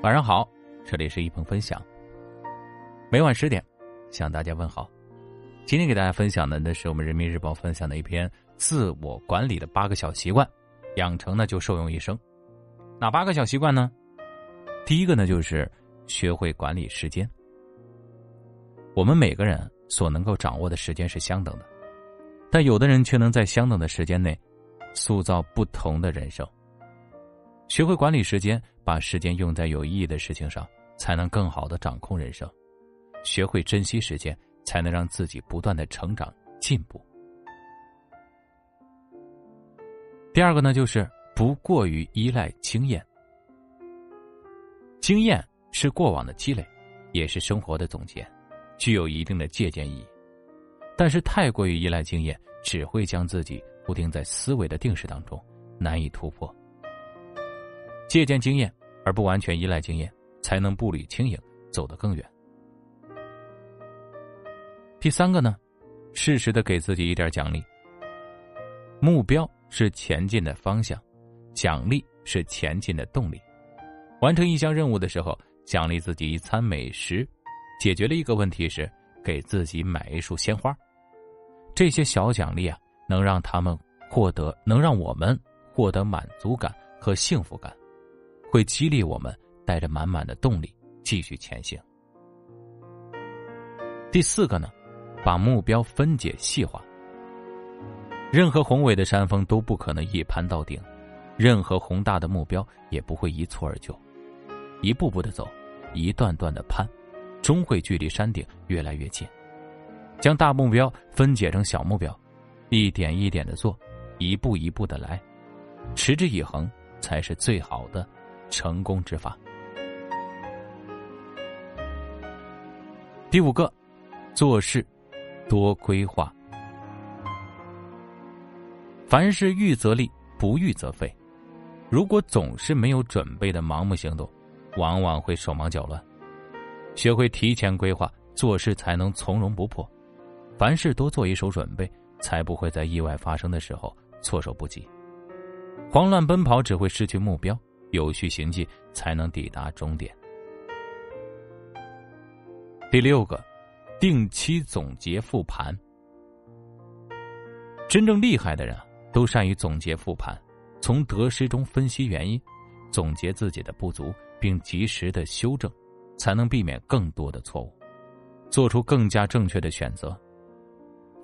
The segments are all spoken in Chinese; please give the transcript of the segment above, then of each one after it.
晚上好，这里是一鹏分享。每晚十点向大家问好。今天给大家分享的那是我们人民日报分享的一篇自我管理的八个小习惯，养成呢就受用一生。哪八个小习惯呢？第一个呢就是学会管理时间。我们每个人所能够掌握的时间是相等的，但有的人却能在相等的时间内塑造不同的人生。学会管理时间，把时间用在有意义的事情上，才能更好的掌控人生。学会珍惜时间，才能让自己不断的成长进步。第二个呢，就是不过于依赖经验。经验是过往的积累，也是生活的总结，具有一定的借鉴意义。但是太过于依赖经验，只会将自己固定在思维的定式当中，难以突破。借鉴经验，而不完全依赖经验，才能步履轻盈，走得更远。第三个呢，适时的给自己一点奖励。目标是前进的方向，奖励是前进的动力。完成一项任务的时候，奖励自己一餐美食；解决了一个问题时，给自己买一束鲜花。这些小奖励啊，能让他们获得，能让我们获得满足感和幸福感。会激励我们带着满满的动力继续前行。第四个呢，把目标分解细化。任何宏伟的山峰都不可能一攀到顶，任何宏大的目标也不会一蹴而就。一步步的走，一段段的攀，终会距离山顶越来越近。将大目标分解成小目标，一点一点的做，一步一步的来，持之以恒才是最好的。成功之法。第五个，做事多规划。凡事预则立，不预则废。如果总是没有准备的盲目行动，往往会手忙脚乱。学会提前规划，做事才能从容不迫。凡事多做一手准备，才不会在意外发生的时候措手不及。慌乱奔跑只会失去目标。有序行进，才能抵达终点。第六个，定期总结复盘。真正厉害的人都善于总结复盘，从得失中分析原因，总结自己的不足，并及时的修正，才能避免更多的错误，做出更加正确的选择。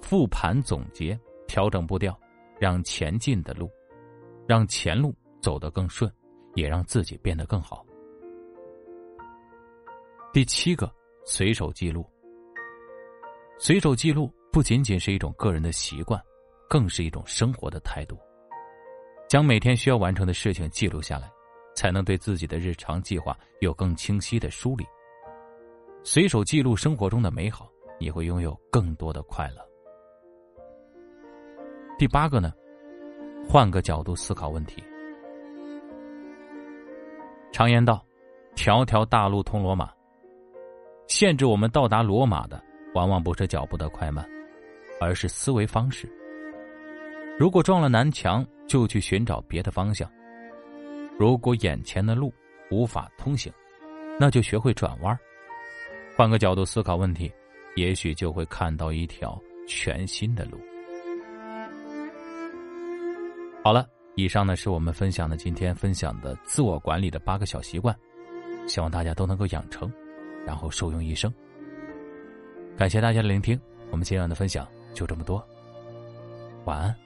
复盘总结，调整步调，让前进的路，让前路走得更顺。也让自己变得更好。第七个，随手记录。随手记录不仅仅是一种个人的习惯，更是一种生活的态度。将每天需要完成的事情记录下来，才能对自己的日常计划有更清晰的梳理。随手记录生活中的美好，你会拥有更多的快乐。第八个呢，换个角度思考问题。常言道：“条条大路通罗马。”限制我们到达罗马的，往往不是脚步的快慢，而是思维方式。如果撞了南墙，就去寻找别的方向；如果眼前的路无法通行，那就学会转弯，换个角度思考问题，也许就会看到一条全新的路。好了。以上呢是我们分享的今天分享的自我管理的八个小习惯，希望大家都能够养成，然后受用一生。感谢大家的聆听，我们今晚的分享就这么多，晚安。